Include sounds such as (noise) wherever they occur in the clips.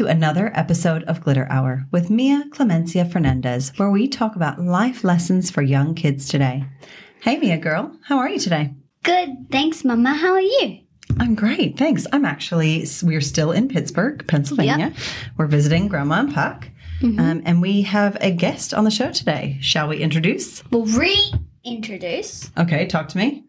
Welcome to another episode of Glitter Hour with Mia Clemencia Fernandez, where we talk about life lessons for young kids today. Hey, Mia girl, how are you today? Good, thanks, Mama. How are you? I'm great, thanks. I'm actually, we're still in Pittsburgh, Pennsylvania. We're visiting Grandma and Puck, um, and we have a guest on the show today. Shall we introduce? We'll reintroduce Okay, talk to me.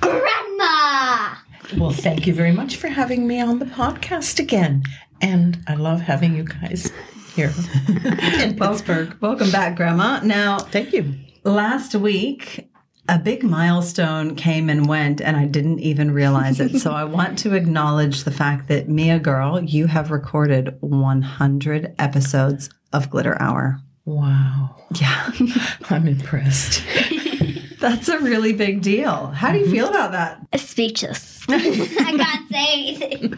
Grandma. Well, thank you very much for having me on the podcast again. And I love having you guys here (laughs) in Pittsburgh. Welcome back, Grandma. Now, Thank you. last week, a big milestone came and went, and I didn't even realize it. so I want to acknowledge the fact that Mia Girl, you have recorded 100 episodes of Glitter Hour. Wow. Yeah, (laughs) I'm impressed. That's a really big deal. How do you feel about that? Speechless. (laughs) I can't say anything.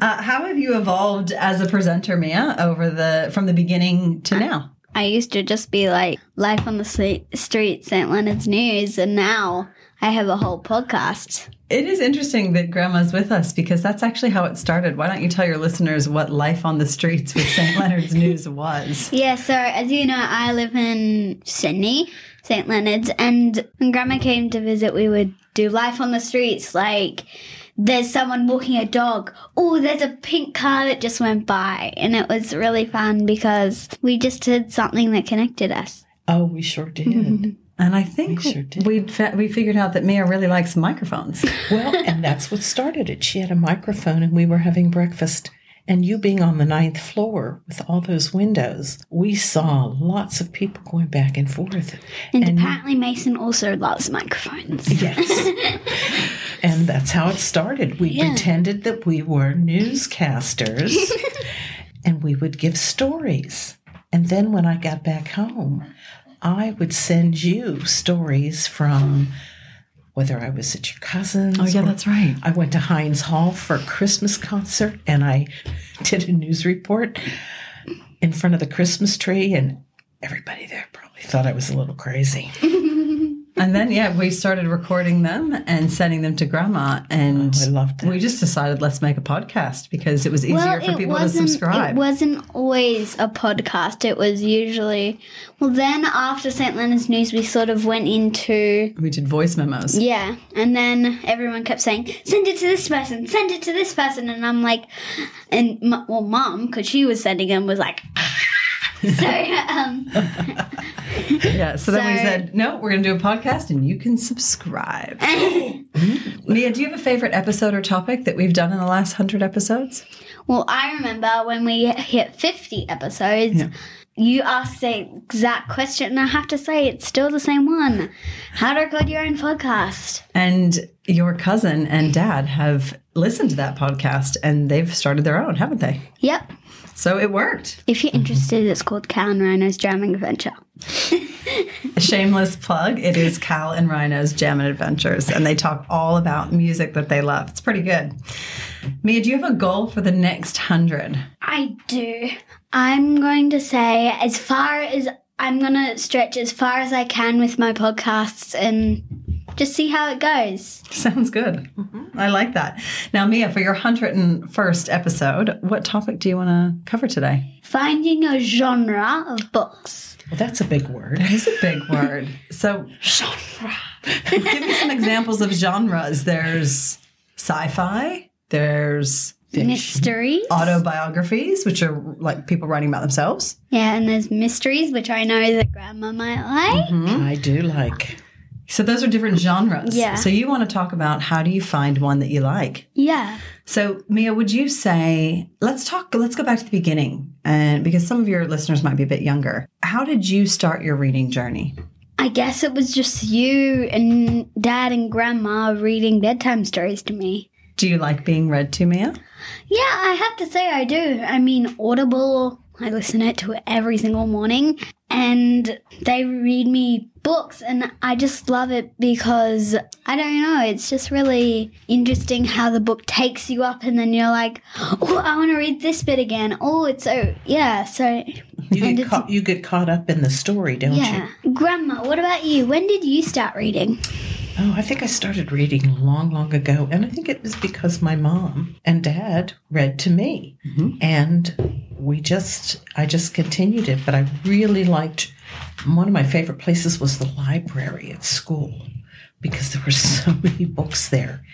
Uh, how have you evolved as a presenter, Mia, over the from the beginning to now? I used to just be like life on the street, St. Leonard's News, and now I have a whole podcast. It is interesting that Grandma's with us because that's actually how it started. Why don't you tell your listeners what life on the streets with St. Leonard's (laughs) News was? Yeah, so as you know, I live in Sydney, St. Leonard's, and when Grandma came to visit, we would do life on the streets. Like, there's someone walking a dog. Oh, there's a pink car that just went by. And it was really fun because we just did something that connected us. Oh, we sure did. (laughs) And I think We sure we fa- we figured out that Mia really likes microphones. well, and that's what started it. She had a microphone and we were having breakfast. And you being on the ninth floor with all those windows, we saw lots of people going back and forth. And, apparently, Mason also loves microphones. Yes. (laughs) and that's how it started. We Yeah. pretended that we were newscasters (laughs) and we would give stories. And then when I got back home, I would send you stories from whether I was at your cousin's. Oh, yeah, that's right. I went to Heinz Hall for a Christmas concert and I did a news report in front of the Christmas tree, and everybody there probably thought I was a little crazy. (laughs) And then, yeah, we started recording them and sending them to Grandma. And Oh, I loved that. we just decided let's make a podcast because it was easier for people to subscribe. It wasn't always a podcast. It was usually well. Then after St. Leonard's News, we sort of went into we did voice memos. yeah, and then everyone kept saying, "Send it to this person, send it to this person," and I'm like, and m- well, mom, because she was sending them, was like. (laughs) so um, (laughs) Yeah. So then we said, no, we're going to do a podcast and you can subscribe. (laughs) Mia, do you have a favorite episode or topic that we've done in the last hundred episodes? well i remember when we hit 50 episodes you asked the exact question and i have to say it's still the same one how to record your own podcast And your cousin and dad have listened to that podcast and they've started their own, haven't they? yep So it worked. If you're interested, it's called Cal and Rhino's Jamming Adventure. A shameless plug. It is Cal and Rhino's Jamming Adventures, and they talk all about music that they love. It's pretty good. Mia, do you have a goal for the next hundred? I do. I'm going to say as far as I'm going to stretch as far as I can with my podcasts and just see how it goes. Sounds good. Mm-hmm. I like that. Now, Mia, for your 101st episode, what topic do you want to cover today? Finding a genre of books. Well, that's a big word. It's a big word. So, Genre. give me some examples of genres. There's sci fi, there's Mysteries. autobiographies, which are like people writing about themselves. Yeah, and there's mysteries, which I know that Grandma might like. Mm-hmm. I do like. So, those are different genres. Yeah. So, you want to talk about how do you find one that you like? Yeah. So, Mia, would you say, let's talk, let's go back to the beginning. And because some of your listeners might be a bit younger, how did you start your reading journey? I guess it was just you and Dad and Grandma reading bedtime stories to me. Do you like being read to, Mia? Yeah, I have to say I do. I mean, Audible, I listen it to it every single morning, and they read me books, and I just love it because I don't know, it's just really interesting how the book takes you up, and then you're like, oh, I want to read this bit again. Oh, it's so, yeah, so, You get it's- caught. You get caught up in the story, don't you? yeah. Grandma, what about you? When did you start reading? Oh, I think I started reading long, long ago. And I think it was because my mom and dad read to me. Mm-hmm. And we just, I just continued it. But I really liked, one of my favorite places was the library at school because there were (laughs) so many books there.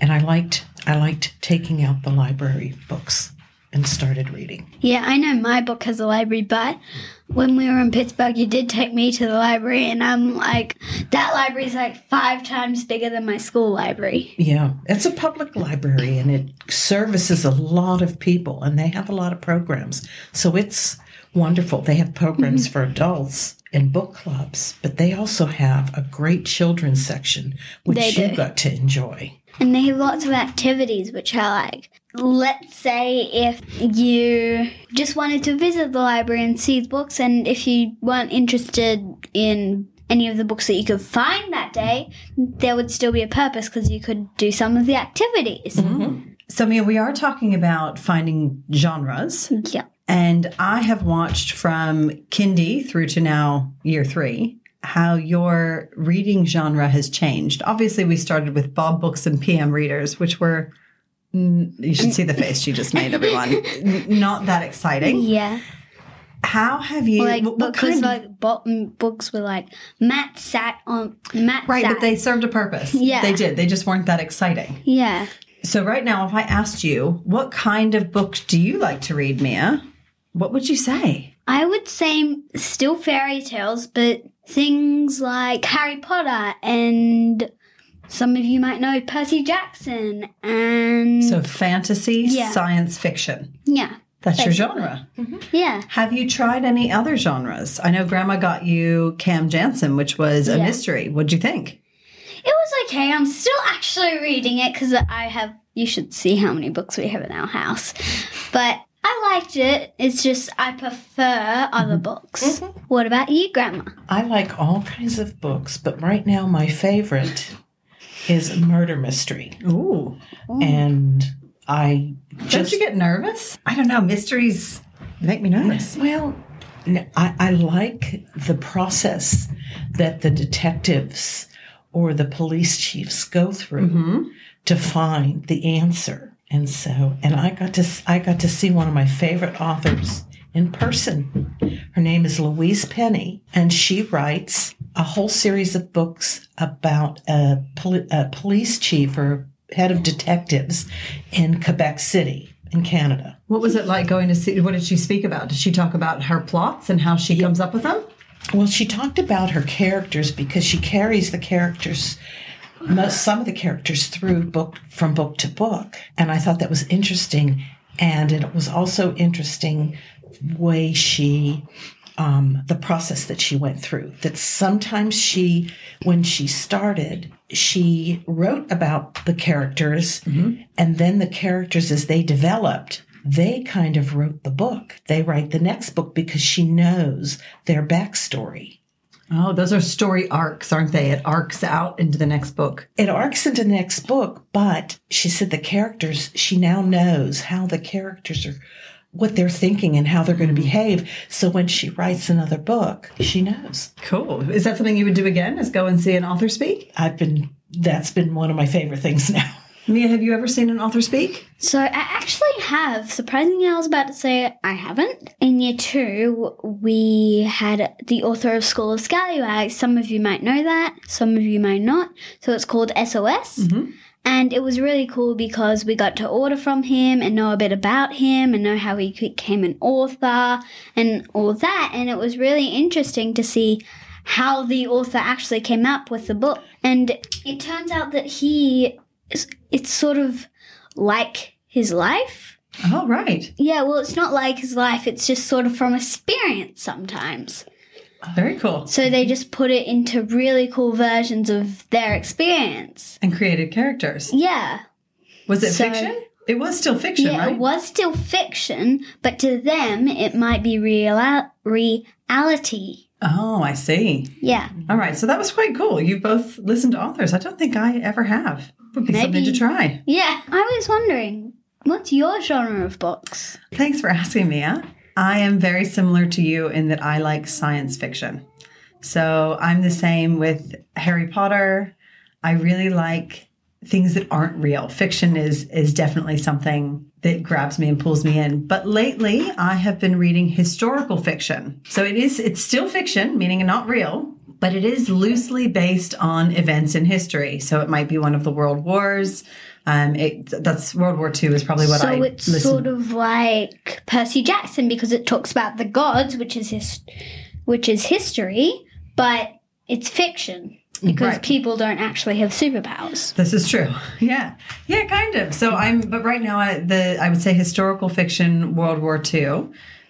And I liked, I liked taking out the library books and started reading. Yeah, I know my book has a library, but when we were in Pittsburgh, you did take me to the library, and I'm like, that library is like five times bigger than my school library. Yeah, it's a public library and it services a lot of people and they have a lot of programs. So it's wonderful. They have programs mm-hmm. for adults and book clubs, but they also have a great children's section, which you got to enjoy. And they have lots of activities, which are like. Let's say if you just wanted to visit the library and see the books, and if you weren't interested in any of the books that you could find that day, there would still be a purpose because you could do some of the activities. Mm-hmm. So, Mia, we are talking about finding genres. Yeah. And I have watched from kindy through to now year three how your reading genre has changed. Obviously, we started with Bob Books and PM readers, which were, you should see the face she just made, everyone. (laughs) Not that exciting. Yeah. How have you, Like what, what books kind like bo- mm, books were like Matt sat on Matt sat. Right, sat. but they served a purpose. Yeah. They did. They just weren't that exciting. yeah. So, right now, if I asked you, what kind of book do you like to read, Mia? What would you say? I would say still fairy tales, but things like Harry Potter and some of you might know Percy Jackson and So, fantasy, Yeah. science fiction. yeah, That's your Basically. genre. Mm-hmm. yeah. Have you tried any other genres? I know Grandma got you Cam Jansen, which was a Yeah. mystery. What'd you think? It was okay. I'm still actually reading it because I have. You should see how many books we have in our house, but. I liked it. It's just I prefer other mm-hmm. books. Mm-hmm. What about you, Grandma? I like all kinds of books, but right now my favorite is murder mystery. Ooh. And I Don't you get nervous? I don't know. Mysteries make me nervous. Well, I like the process that the detectives or the police chiefs go through mm-hmm. to find the answer. And so, and I got to I got to see one of my favorite authors in person. Her name is Louise Penny, and she writes a whole series of books about a, poli- a police chief or head of detectives in Quebec City in Canada. What was it like going to see? What did she speak about? Did she talk about her plots and how she comes up with them? Well, she talked about her characters because she carries the characters, most, some of the characters through book from book to book, and I thought that was interesting. And it was also interesting way she, um, the process that she went through. That sometimes she, when she started, she wrote about the characters, and then the characters as they developed they kind of wrote the book. They write the next book because she knows their backstory. Oh, those are story arcs, aren't they? It arcs out into the next book. It arcs into the next book, but she said the characters, she now knows how the characters are, what they're thinking and how they're going to hmm. behave. So when she writes another book, she knows. Cool. Is that something you would do again? Is go and see an author speak? I've been, that's been one of my favorite things (laughs) now. Mia, have you ever seen an author speak? So I actually have. Surprisingly, I was about to say I haven't. In year two, we had the author of School of Scallywags. Some of you might know that. Some of you might not. So it's called SOS. Mm-hmm. And it was really cool because we got to order from him and know a bit about him and know how he became an author and all that. And it was really interesting to see how the author actually came up with the book. And it turns out that he, is- it's sort of like his life. Oh, right. Yeah, well, it's not like his life, it's just sort of from experience sometimes. Very cool. So they just put it into really cool versions of their experience. And created characters. Yeah. Was it So- fiction? It was still fiction, Yeah, right? it was still fiction, but to them, it might be real- reality. Oh, I see. Yeah. All right. So that was quite cool. You both listened to authors. I don't think I ever have. Would be something to try. Yeah. I was wondering, what's your genre of books? Thanks for asking, Mia. I am very similar to you in that I like science fiction. So I'm the same with Harry Potter. I really like things that aren't real. Fiction is is definitely something that grabs me and pulls me in. But lately, I have been reading historical fiction. So it is it's still fiction, meaning not real, but it is loosely based on events in history. So it might be one of the world wars. Um, it, that's World War II is probably what so I So it's listen. sort of like Percy Jackson because it talks about the gods, which is his, which is history, but it's fiction because Right. people don't actually have superpowers. This is true. (laughs) Yeah, yeah, kind of. So I'm, but right now, I, the I would say historical fiction, World War II,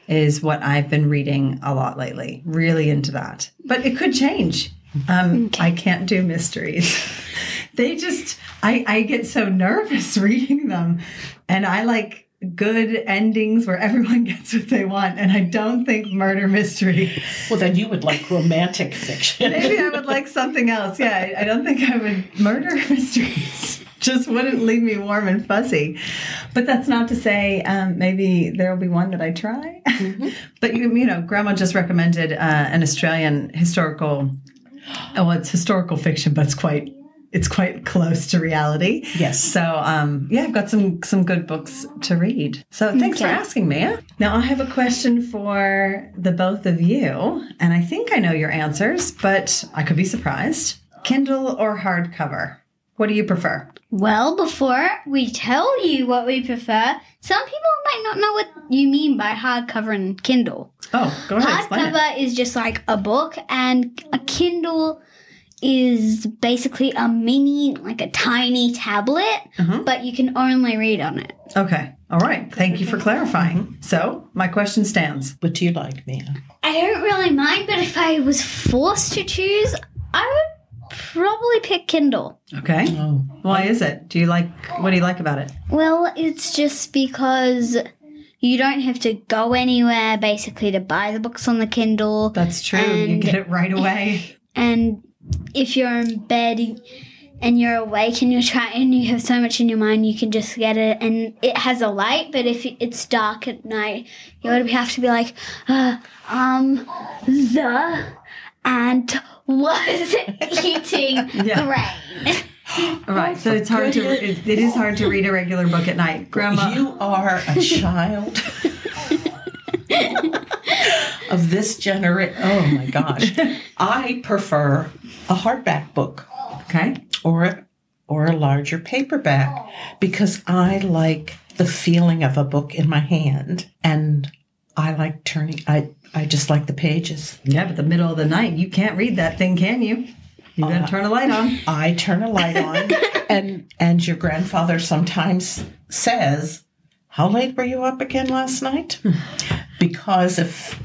is what I've been reading a lot lately. Really into that, but it could change. Um, I can't do mysteries. (laughs) they just, I, I get so nervous (laughs) reading them, and I like good endings where everyone (laughs) gets what they want, and I don't think murder mystery. (laughs) Well, then you would like romantic fiction. Maybe I would like something else. Yeah, I, I don't think I would murder (laughs) mysteries. Just wouldn't leave me warm and fuzzy. But that's not to say um, maybe there will be one that I try. but you, you know, Grandma just recommended uh, an Australian historical. Oh, well, it's historical fiction, but it's quite it's quite close to reality. Yes. So um, yeah, I've got some some good books to read. So thanks for asking, Mia. Now I have a question for the both of you, and I think I know your answers, but I could be surprised. Kindle or hardcover? What do you prefer? Well, before we tell you what we prefer, some people might not know what you mean by hardcover and Kindle. Oh, go ahead. Hardcover is just like a book, and a Kindle is basically a mini, like a tiny tablet, Mhm. but you can only read on it. Okay. All right. Thank you for clarifying. So my question stands. What do you like, Mia? I don't really mind, but if I was forced to choose, I would probably pick Kindle. Okay. Oh, Why is it? Do you like what do you like about it? Well, it's just because you don't have to go anywhere basically to buy the books on the Kindle. That's true. you get it right away. (laughs) And if you're in bed and you're awake and you're trying and you have so much in your mind, you can just get it. And it has a light, but if it's dark at night, you would have to be like, uh, um, the ant was (laughs) eating (laughs) Yeah. grain. All right. So it's hard to it, it is hard to read a regular book at night. Grandma you are a (laughs) child of this generation. Oh my gosh. (laughs) I prefer a hardback book Okay. or a, or a larger paperback because I like the feeling of a book in my hand and I like turning I I just like the pages. Yeah, but the middle of the night, you can't read that thing, can you? You gotta uh, turn a light on. I turn a light on (laughs) and and your grandfather sometimes says, "How late were you up again last night?" (sighs) because if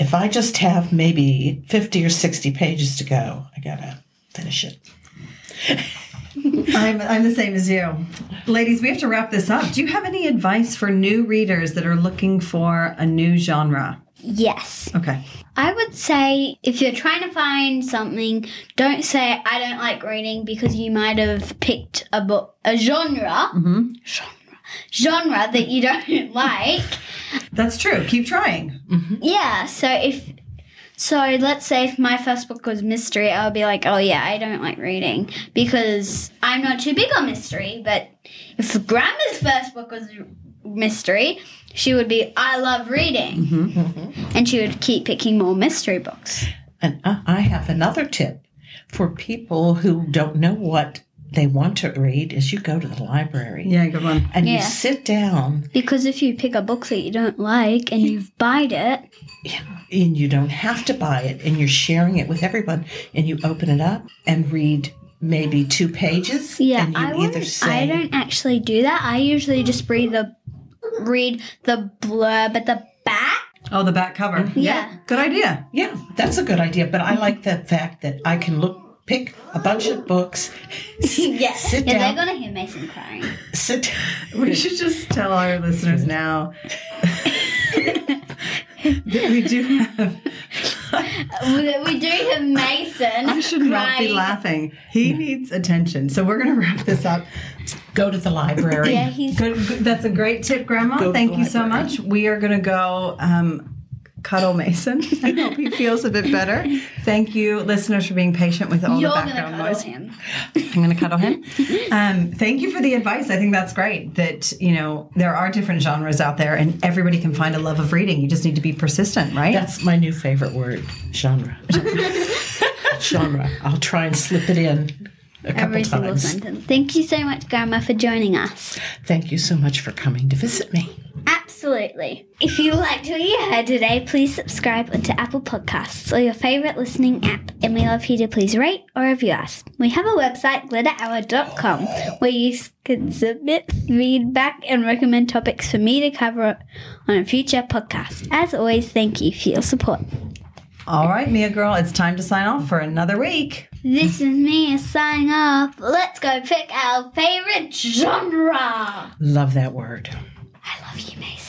if I just have maybe 50 or 60 pages to go, I got to finish it. I'm, I'm the same as you. Ladies, we have to wrap this up. Do you have any advice for new readers that are looking for a new genre? yes. Okay. I would say if you're trying to find something, don't say I don't like reading because you might have picked a book, a genre, Mhm. genre, genre that you don't (laughs) like. That's true. Keep trying. Mm-hmm. Yeah. So if so, let's say if my first book was mystery, I would be like, oh yeah, I don't like reading because I'm not too big on mystery. But if Grandma's first book was mystery, she would be, I love reading, mm-hmm. Mm-hmm. and she would keep picking more mystery books. And I I have another tip for people who don't know what they want to read is you go to the library Yeah, good one. and you sit down Because if you pick a book that you don't like and you've buyed it, and you don't have to buy it and you're sharing it with everyone and you open it up and read maybe two pages yeah, and you I either say I don't actually do that. I usually just read the read the blurb at the back. Oh, the back cover. Yeah. Good idea. yeah that's a good idea but i like the fact that i can look pick a bunch of books (laughs) yeah, (laughs) sit yeah, down. they're gonna hear Mason crying. sit (laughs) We should just tell our listeners now that we do have. we, we do have Mason. I should not be laughing. He needs attention. So we're going to wrap this up. go to the library Yeah, he's Good, good- That's a great tip, Grandma. Go Thank the you so much. We are going to go um, cuddle Mason. (laughs) I hope he feels a bit better. Thank you, listeners, for being patient with all You're the gonna background noise. him. (laughs) I'm going to cuddle him. Um, thank you for the advice. I think that's great. That you know there are different genres out there, and everybody can find a love of reading. You just need to be persistent, right? That's my new favorite word, genre. (laughs) genre. I'll try and slip it in a couple Every single times. sentence. Thank you so much, Grandma, for joining us. Thank you so much for coming to visit me. Absolutely. If you liked what you heard today, please subscribe onto Apple Podcasts or your favorite listening app. And we love you to please rate or review us. We have a website, glitterhour.com, where you can submit feedback and recommend topics for me to cover on a future podcast. As always, thank you for your support. All right, Mia girl, it's time to sign off for another week. This is me signing off. Let's go pick our favorite genre. Love that word. I love you, Mason.